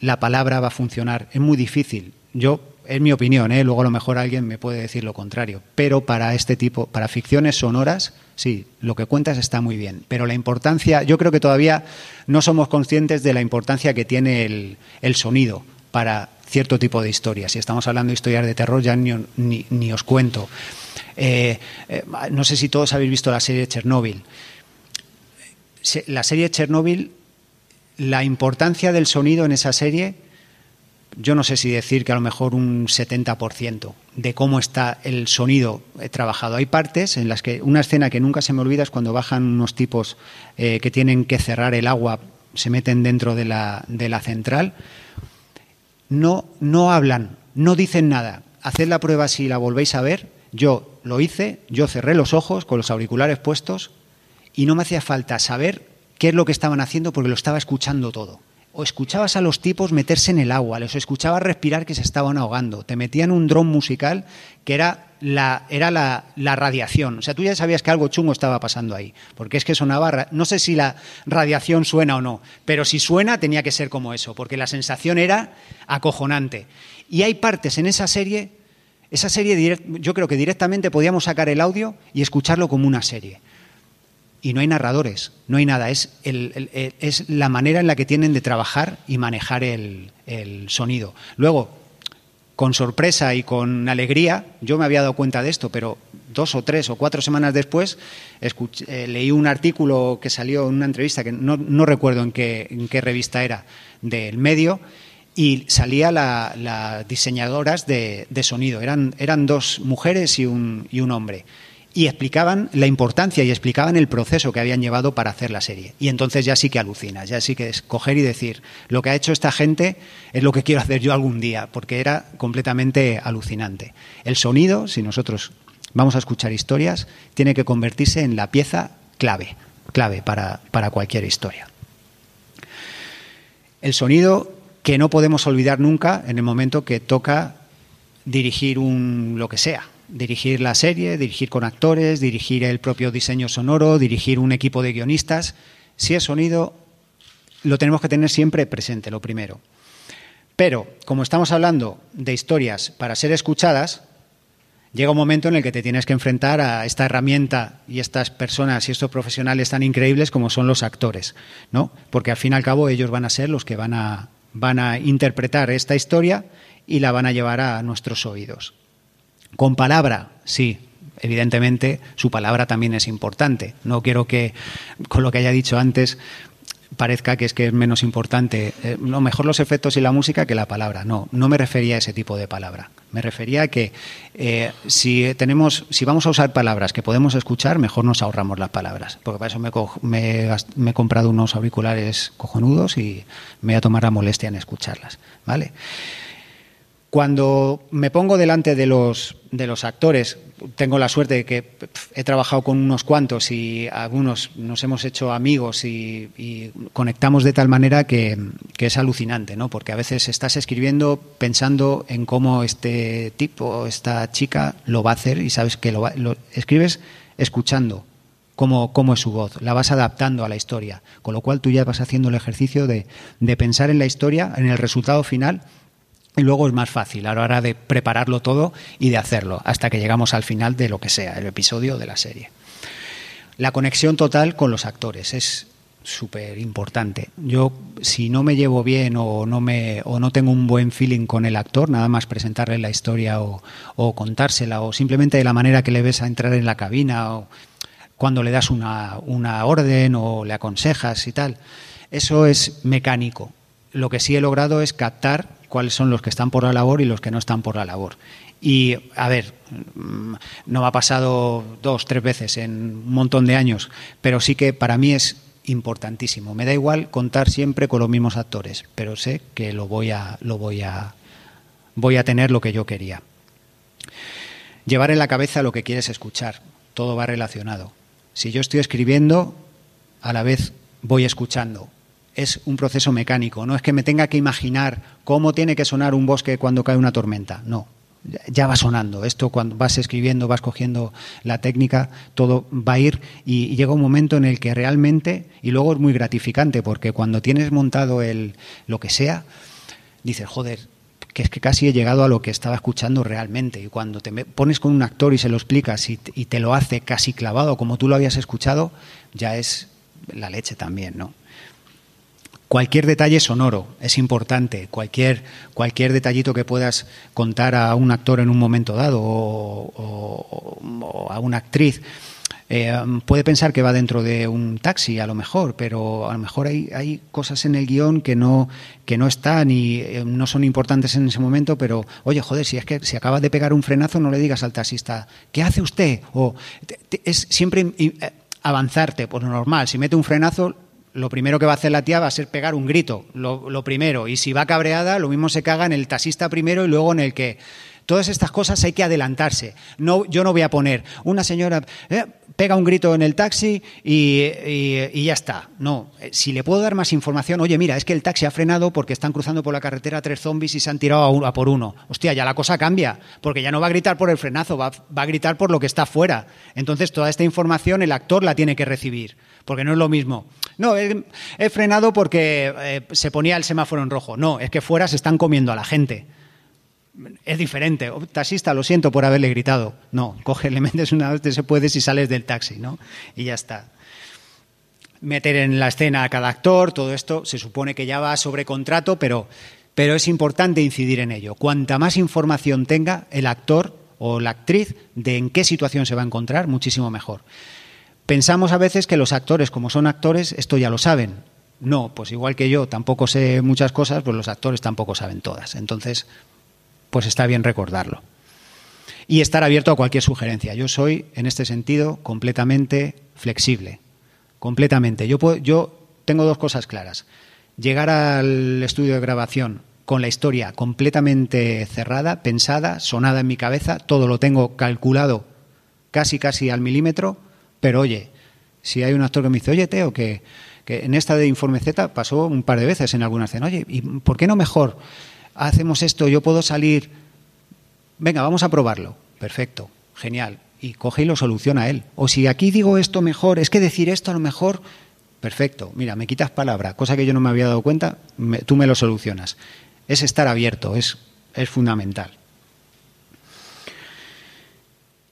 la palabra va a funcionar, es muy difícil. Yo es mi opinión, ¿eh? luego a lo mejor alguien me puede decir lo contrario, pero para este tipo, para ficciones sonoras, sí, lo que cuentas está muy bien, pero la importancia, yo creo que todavía no somos conscientes de la importancia que tiene el, sonido para cierto tipo de historias. Si estamos hablando de historias de terror, ya ni, os cuento. Eh, eh, no sé si todos habéis visto la serie de Chernóbil. La serie de Chernóbil, la importancia del sonido en esa serie yo no sé si decir que a lo mejor un 70% de cómo está el sonido trabajado. Hay partes en las que una escena que nunca se me olvida es cuando bajan unos tipos eh, que tienen que cerrar el agua, se meten dentro de la, de la central. No, no hablan, no dicen nada. Haced la prueba si la volvéis a ver. Yo lo hice, yo cerré los ojos con los auriculares puestos y no me hacía falta saber qué es lo que estaban haciendo porque lo estaba escuchando todo o escuchabas a los tipos meterse en el agua, los escuchabas respirar que se estaban ahogando, te metían un dron musical que era la, era la, radiación. O sea, tú ya sabías que algo chungo estaba pasando ahí, porque es que sonaba, no sé si la radiación suena o no, pero si suena tenía que ser como eso, porque la sensación era acojonante. Y hay partes en esa serie, esa serie yo creo que directamente podíamos sacar el audio y escucharlo como una serie y no hay narradores, no hay nada. Es, es la manera en la que tienen de trabajar y manejar el, sonido. Luego, con sorpresa y con alegría, yo me había dado cuenta de esto, pero dos o tres o cuatro semanas después eh, leí un artículo que salió en una entrevista, que no, recuerdo en qué, en qué, revista era, del medio, y salía las la diseñadoras de, de, sonido. Eran, eran dos mujeres y un, y un hombre y explicaban la importancia y explicaban el proceso que habían llevado para hacer la serie. Y entonces ya sí que alucinas, ya sí que es coger y decir, lo que ha hecho esta gente es lo que quiero hacer yo algún día, porque era completamente alucinante. El sonido, si nosotros vamos a escuchar historias, tiene que convertirse en la pieza clave, clave para, para cualquier historia. El sonido que no podemos olvidar nunca en el momento que toca dirigir un lo que sea, dirigir la serie, dirigir con actores, dirigir el propio diseño sonoro, dirigir un equipo de guionistas. Si es sonido, lo tenemos que tener siempre presente, lo primero. Pero, como estamos hablando de historias para ser escuchadas, llega un momento en el que te tienes que enfrentar a esta herramienta y estas personas y estos profesionales tan increíbles como son los actores, ¿no? Porque al fin y al cabo ellos van a ser los que van a, van a interpretar esta historia y la van a llevar a nuestros oídos. Con palabra, sí, evidentemente su palabra también es importante. No quiero que, con lo que haya dicho antes, parezca que es que es menos importante, eh, no, mejor los efectos y la música que la palabra. No, no me refería a ese tipo de palabra. Me refería a que eh, si tenemos, si vamos a usar palabras que podemos escuchar, mejor nos ahorramos las palabras. Porque para eso me, me he comprado unos auriculares cojonudos y me voy a tomar la molestia en escucharlas. ¿Vale? Cuando me pongo delante de los, de los actores, tengo la suerte de que he trabajado con unos cuantos y algunos nos hemos hecho amigos y, conectamos de tal manera que, es alucinante, ¿no? Porque a veces estás escribiendo pensando en cómo este tipo, esta chica lo va a hacer y sabes que lo, lo escribes escuchando cómo, cómo, es su voz, la vas adaptando a la historia, con lo cual tú ya vas haciendo el ejercicio de, de pensar en la historia, en el resultado final luego es más fácil a la hora de prepararlo todo y de hacerlo, hasta que llegamos al final de lo que sea, el episodio de la serie. La conexión total con los actores es súper importante. Yo, si no me llevo bien o no, me, o no tengo un buen feeling con el actor, nada más presentarle la historia o, o contársela, o simplemente de la manera que le ves a entrar en la cabina, o cuando le das una, una orden o le aconsejas y tal, eso es mecánico. Lo que sí he logrado es captar cuáles son los que están por la labor y los que no están por la labor. Y, a ver, mm, no me ha pasado dos, tres veces en un montón de años, pero sí que para mí es importantísimo. Me da igual contar siempre con los mismos actores, pero sé que lo voy a, lo voy a, voy a tener lo que yo quería. Llevar en la cabeza lo que quieres escuchar. Todo va relacionado. Si yo estoy escribiendo, a la vez voy escuchando. Es un proceso mecánico. No es que me tenga que imaginar cómo tiene que sonar un bosque cuando cae una tormenta. No, ya va sonando. Esto cuando vas escribiendo, vas cogiendo la técnica, todo va a ir y, llega un momento en el que realmente, y luego es muy gratificante porque cuando tienes montado el lo que sea, dices, joder, que es que casi he llegado a lo que estaba escuchando realmente. Y cuando te pones con un actor y se lo explicas y, y te lo hace casi clavado como tú lo habías escuchado, ya es la leche también, ¿no? Cualquier detalle sonoro es importante, cualquier, cualquier detallito que puedas contar a un actor en un momento dado o, a una actriz. Eh, puede pensar que va dentro de un taxi, a lo mejor, pero a lo mejor hay, hay cosas en el guion que no, que no están y eh, no son importantes en ese momento, pero oye, joder, si es que si acabas de pegar un frenazo, no le digas al taxista, ¿qué hace usted? O es siempre eh, avanzarte, por lo normal. Si mete un frenazo, lo primero que va a hacer la tía va a ser pegar un grito, lo, primero. Y si va cabreada, lo mismo se caga en el taxista primero y luego en el que... Todas estas cosas hay que adelantarse. No, yo no voy a poner una señora eh, pega un grito en el taxi y, ya está. No, eh, si le puedo dar más información, oye, mira, es que el taxi ha frenado porque están cruzando por la carretera tres zombies y se han tirado a, por uno. Hostia, ya la cosa cambia, porque ya no va a gritar por el frenazo, va, va a gritar por lo que está afuera. Entonces, toda esta información el actor la tiene que recibir porque no es lo mismo. No, he, frenado porque eh, se ponía el semáforo en rojo. No, es que fuera se están comiendo a la gente. Es diferente. Oh, taxista, lo siento por haberle gritado. No, coge, le metes una vez se puede si sales del taxi, ¿no? Y ya está. Meter en la escena a cada actor, todo esto se supone que ya va sobre contrato, pero, pero es importante incidir en ello. Cuanta más información tenga el actor o la actriz de en qué situación se va a encontrar, muchísimo mejor. Pensamos a veces que los actores, como son actores, esto ya lo saben. No, pues igual que yo tampoco sé muchas cosas, pues los actores tampoco saben todas. Entonces, pues está bien recordarlo. Y estar abierto a cualquier sugerencia. Yo soy, en este sentido, completamente flexible. Completamente. Yo, yo tengo dos cosas claras. Llegar al estudio de grabación con la historia completamente cerrada, pensada, sonada en mi cabeza, todo lo tengo calculado casi casi al milímetro pero oye, si hay un actor que me dice, oye, Teo, que, en esta de Informe Z pasó un par de veces en alguna escena, oye, ¿y por qué no mejor hacemos esto? Yo puedo salir, venga, vamos a probarlo. Perfecto, genial. Y coge y lo soluciona él. O si aquí digo esto mejor, es que decir esto a lo mejor, perfecto, mira, me quitas palabra, cosa que yo no me había dado cuenta, tú me lo solucionas. Es estar abierto, es, es fundamental.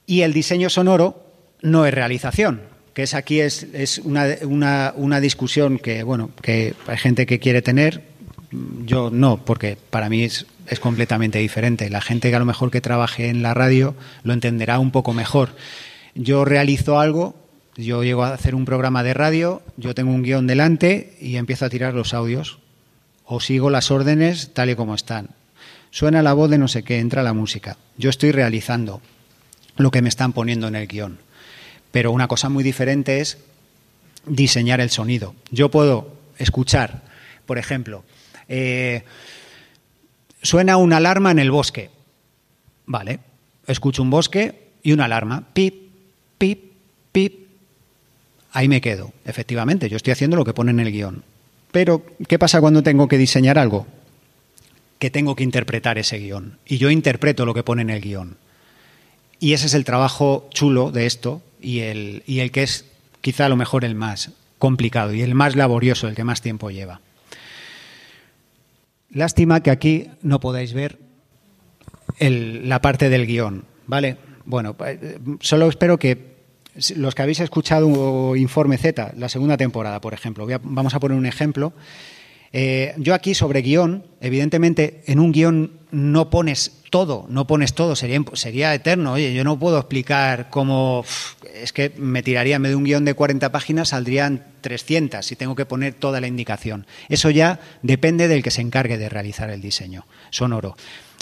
Y el diseño sonoro no es realización, que es aquí es, es una, una, una, discusión que bueno que hay gente que quiere tener yo no porque para mí es, es, completamente diferente. La gente que a lo mejor que trabaje en la radio lo entenderá un poco mejor. Yo realizo algo yo llego a hacer un programa de radio yo tengo un guion delante y empiezo a tirar los audios. O sigo las órdenes tal y como están. Suena la voz de no sé qué entra la música. Yo estoy realizando lo que me están poniendo en el guion pero una cosa muy diferente es diseñar el sonido. Yo puedo escuchar, por ejemplo, eh, suena una alarma en el bosque. Vale, escucho un bosque y una alarma. Pip, pip, pip. Ahí me quedo. Efectivamente, yo estoy haciendo lo que pone en el guion. Pero, ¿qué pasa cuando tengo que diseñar algo? Que tengo que interpretar ese guion. Y yo interpreto lo que pone en el guion. Y ese es el trabajo chulo de esto, y el, y el que es quizá a lo mejor el más complicado y el más laborioso, el que más tiempo lleva. Lástima que aquí no podáis ver la parte del guion, ¿vale? Bueno, eh, solo espero que los que habéis escuchado Informe Z, la segunda temporada, por ejemplo, vamos a poner un ejemplo. Eh, yo aquí sobre guion, evidentemente en un guion no pones todo, no pones todo, sería, sería eterno. Oye, yo no puedo explicar cómo... Es que me tiraría, vez de un guion de 40 páginas, saldrían 300 si tengo que poner toda la indicación. Eso ya depende del que se encargue de realizar el diseño sonoro.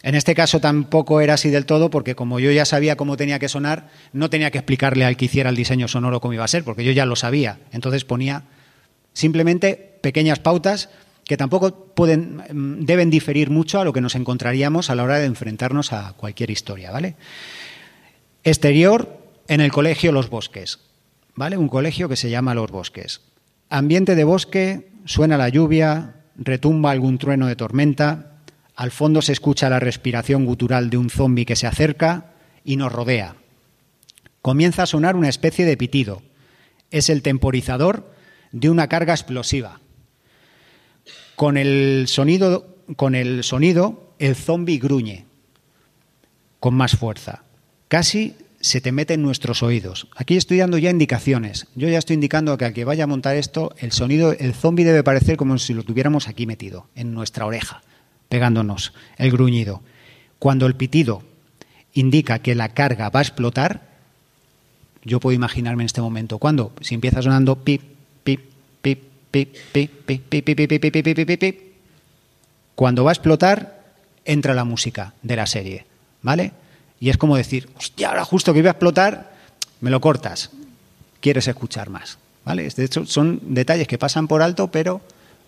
En este caso tampoco era así del todo, porque como yo ya sabía cómo tenía que sonar, no tenía que explicarle al que hiciera el diseño sonoro cómo iba a ser, porque yo ya lo sabía. Entonces ponía simplemente pequeñas pautas que tampoco pueden, mm, deben diferir mucho a lo que nos encontraríamos a la hora de enfrentarnos a cualquier historia, ¿vale? Exterior, en el colegio Los Bosques, ¿vale? Un colegio que se llama Los Bosques. Ambiente de bosque, suena la lluvia, retumba algún trueno de tormenta, al fondo se escucha la respiración gutural de un zombi que se acerca y nos rodea. Comienza a sonar una especie de pitido. Es el temporizador de una carga explosiva. Con el sonido, con el sonido, el zombi gruñe con más fuerza. Casi se te mete en nuestros oídos. Aquí estoy dando ya indicaciones. Yo ya estoy indicando que al que vaya a montar esto, el sonido, el zombi debe parecer como si lo tuviéramos aquí metido, en nuestra oreja, pegándonos, el gruñido. Cuando el pitido indica que la carga va a explotar, yo puedo imaginarme en este momento. Cuando, si empieza sonando pip, pip, pip, cuando va a explotar, entra la música de la serie, ¿vale? Y es como decir, hostia, ahora justo que iba a explotar, me lo cortas. Quieres escuchar más, ¿vale? De hecho, son detalles que pasan por alto, pero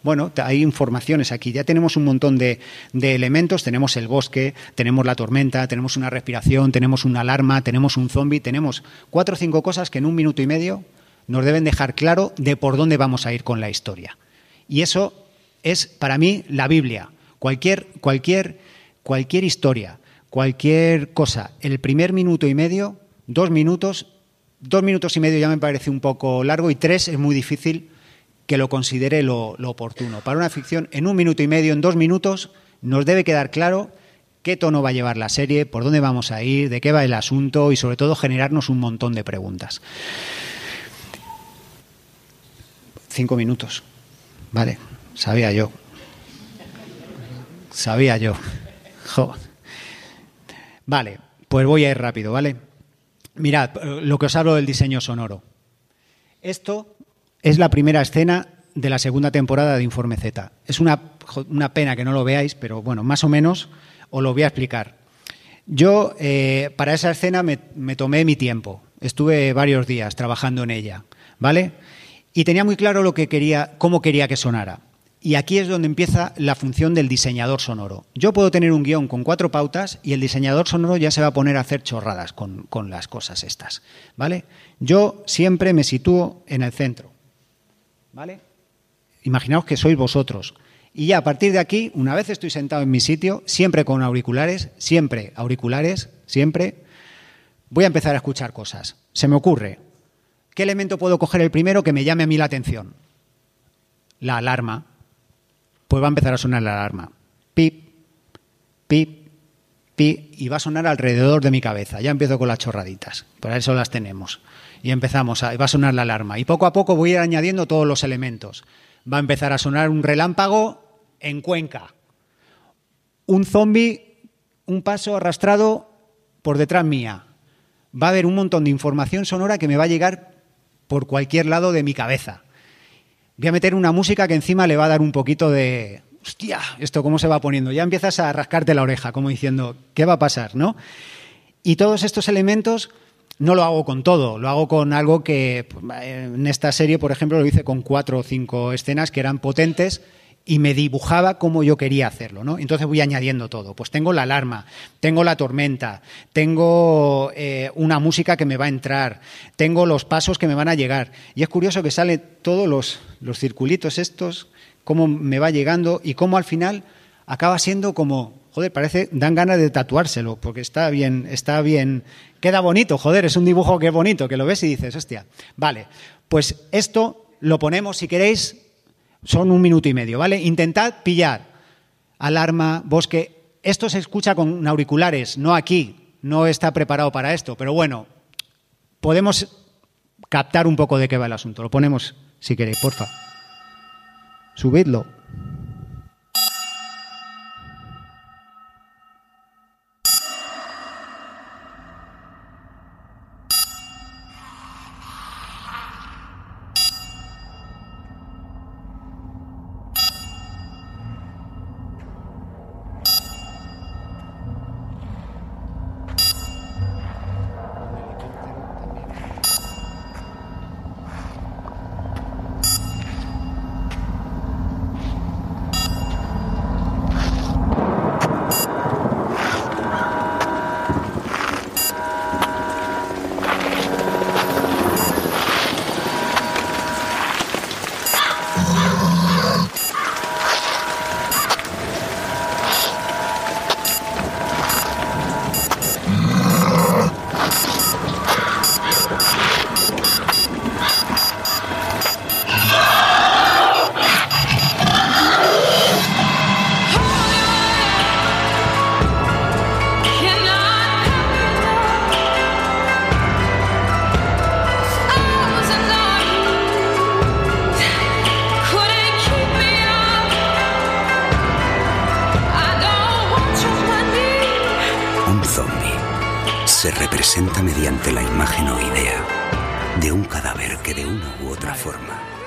bueno, hay informaciones aquí. Ya tenemos un montón de, de, elementos. Tenemos el bosque, tenemos la tormenta, tenemos una respiración, tenemos una alarma, tenemos un zombie, tenemos cuatro o cinco cosas que en un minuto y medio nos deben dejar claro de por dónde vamos a ir con la historia. Y eso es para mí la Biblia. Cualquier, cualquier, cualquier historia, cualquier cosa, el primer minuto y medio, dos minutos, dos minutos y medio ya me parece un poco largo y tres es muy difícil que lo considere lo, lo oportuno. Para una ficción, en un minuto y medio, en dos minutos, nos debe quedar claro qué tono va a llevar la serie, por dónde vamos a ir, de qué va el asunto y sobre todo generarnos un montón de preguntas. Cinco minutos. Vale, sabía yo. Sabía yo. Vale, pues voy a ir rápido, ¿vale? Mirad, lo que os hablo del diseño sonoro. Esto es la primera escena de la segunda temporada de Informe Z. Es una, una pena que no lo veáis, pero bueno, más o menos os lo voy a explicar. Yo, eh, para esa escena me tomé mi tiempo. Estuve varios días trabajando en ella, ¿vale? Y tenía muy claro lo que quería, cómo quería que sonara. Y aquí es donde empieza la función del diseñador sonoro. Yo puedo tener un guion con cuatro pautas y el diseñador sonoro ya se va a poner a hacer chorradas con, con las cosas estas. ¿Vale? Yo siempre me sitúo en el centro. ¿Vale? Imaginaos que sois vosotros. Y ya a partir de aquí, una vez estoy sentado en mi sitio, siempre con auriculares, siempre auriculares, siempre, voy a empezar a escuchar cosas. Se me ocurre, ¿Qué elemento puedo coger el primero que me llame a mí la atención? La alarma. Pues va a empezar a sonar la alarma. Pip, pip, pip, y va a sonar alrededor de mi cabeza. Ya empiezo con las chorraditas. Por eso las tenemos. Y empezamos, a, va a sonar la alarma. Y poco a poco voy a ir añadiendo todos los elementos. Va a empezar a sonar un relámpago en Cuenca. Un zombi, un paso arrastrado por detrás mía. Va a haber un montón de información sonora que me va a llegar por cualquier lado de mi cabeza. Voy a meter una música que encima le va a dar un poquito de... Hostia, ¿esto cómo se va poniendo? Ya empiezas a rascarte la oreja, como diciendo, ¿qué va a pasar? ¿no? Y todos estos elementos no lo hago con todo, lo hago con algo que en esta serie, por ejemplo, lo hice con cuatro o cinco escenas que eran potentes y me dibujaba como yo quería hacerlo, ¿no? Entonces voy añadiendo todo. Pues tengo la alarma, tengo la tormenta, tengo eh, una música que me va a entrar, tengo los pasos que me van a llegar. Y es curioso que salen todos los, los circulitos estos, cómo me va llegando y cómo al final acaba siendo como, joder, parece, dan ganas de tatuárselo, porque está bien, está bien, queda bonito, joder, es un dibujo que es bonito, que lo ves y dices, hostia, vale, pues esto lo ponemos, si queréis, son un minuto y medio, ¿vale? Intentad pillar alarma, bosque. Esto se escucha con auriculares, no aquí. No está preparado para esto, pero bueno, podemos captar un poco de qué va el asunto. Lo ponemos, si queréis, porfa. Subidlo.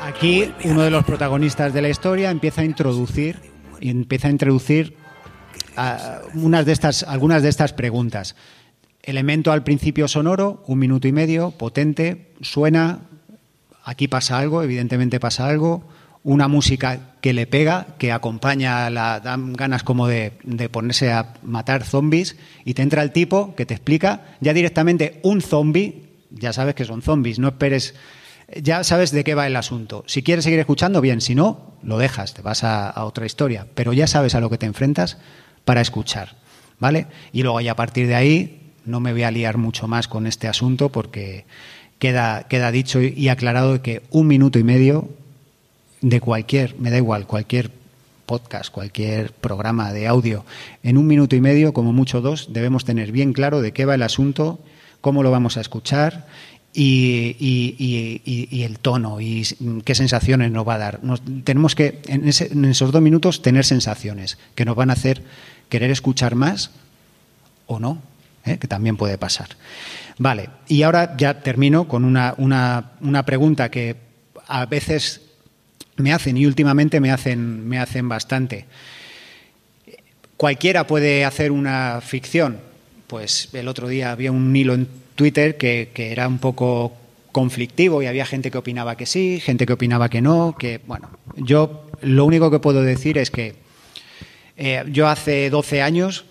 Aquí uno de los protagonistas de la historia empieza a introducir y empieza a introducir ah, unas de estas, algunas de estas preguntas. Elemento al principio sonoro, un minuto y medio, potente, suena, aquí pasa algo, evidentemente pasa algo, una música que le pega, que acompaña, la, dan ganas como de, de, ponerse a matar zombies, y te entra el tipo que te explica ya directamente un zombie, ya sabes que son zombies, no esperes ya sabes de qué va el asunto. Si quieres seguir escuchando, bien, si no, lo dejas, te vas a, otra historia, pero ya sabes a lo que te enfrentas para escuchar, ¿vale? Y luego ya a partir de ahí no me voy a liar mucho más con este asunto porque queda, queda dicho y aclarado que un minuto y medio de cualquier, me da igual, cualquier podcast, cualquier programa de audio, en un minuto y medio, como mucho dos, debemos tener bien claro de qué va el asunto, cómo lo vamos a escuchar y, el tono y qué sensaciones nos va a dar. tenemos que, en, esos dos minutos, tener sensaciones que nos van a hacer querer escuchar más o no, ¿eh? que también puede pasar. Vale, y ahora ya termino con una, una, pregunta que a veces me hacen y últimamente me hacen, me hacen bastante. ¿Cualquiera puede hacer una ficción? Pues el otro día había un hilo en Twitter que, era un poco conflictivo y había gente que opinaba que sí, gente que opinaba que no, que bueno, yo lo único que puedo decir es que eh, yo hace 12 años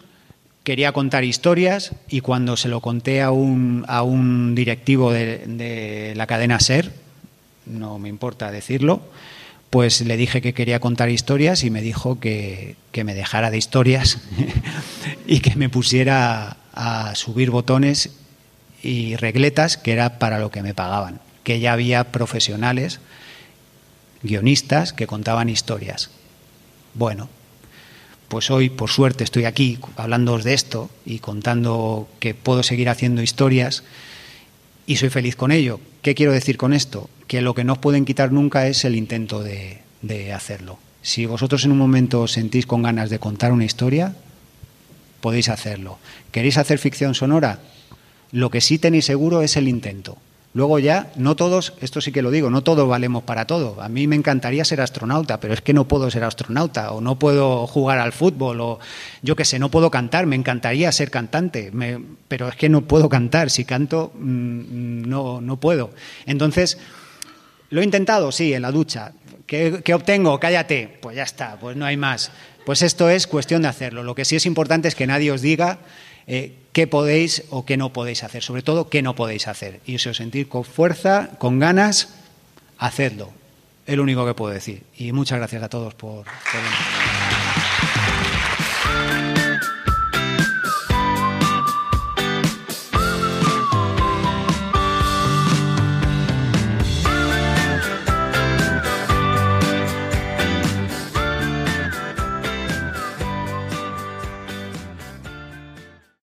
quería contar historias y cuando se lo conté a un, a un directivo de, la cadena SER, no me importa decirlo, pues le dije que quería contar historias y me dijo que, que me dejara de historias y que me pusiera a subir botones y regletas, que era para lo que me pagaban, que ya había profesionales, guionistas, que contaban historias. Bueno, pues hoy, por suerte, estoy aquí hablando de esto y contando que puedo seguir haciendo historias y soy feliz con ello. ¿Qué quiero decir con esto? Que lo que no os pueden quitar nunca es el intento de, de hacerlo. Si vosotros en un momento sentís con ganas de contar una historia, podéis hacerlo. ¿Queréis hacer ficción sonora? Lo que sí tenéis seguro es el intento. Luego ya, no todos, esto sí que lo digo, no todos valemos para todo. A mí me encantaría ser astronauta, pero es que no puedo ser astronauta, o no puedo jugar al fútbol, o yo qué sé, no puedo cantar, me encantaría ser cantante, pero es que no puedo cantar, si canto mm, no, no puedo. Entonces, lo he intentado, sí, en la ducha. ¿Qué, ¿Qué, obtengo? Cállate. Pues ya está, pues no hay más. Pues esto es cuestión de hacerlo. Lo que sí es importante es que nadie os diga eh, qué podéis o qué no podéis hacer, sobre todo qué no podéis hacer. Y si os sentís con fuerza, con ganas, hacedlo. Es lo único que puedo decir. Y muchas gracias a todos por, por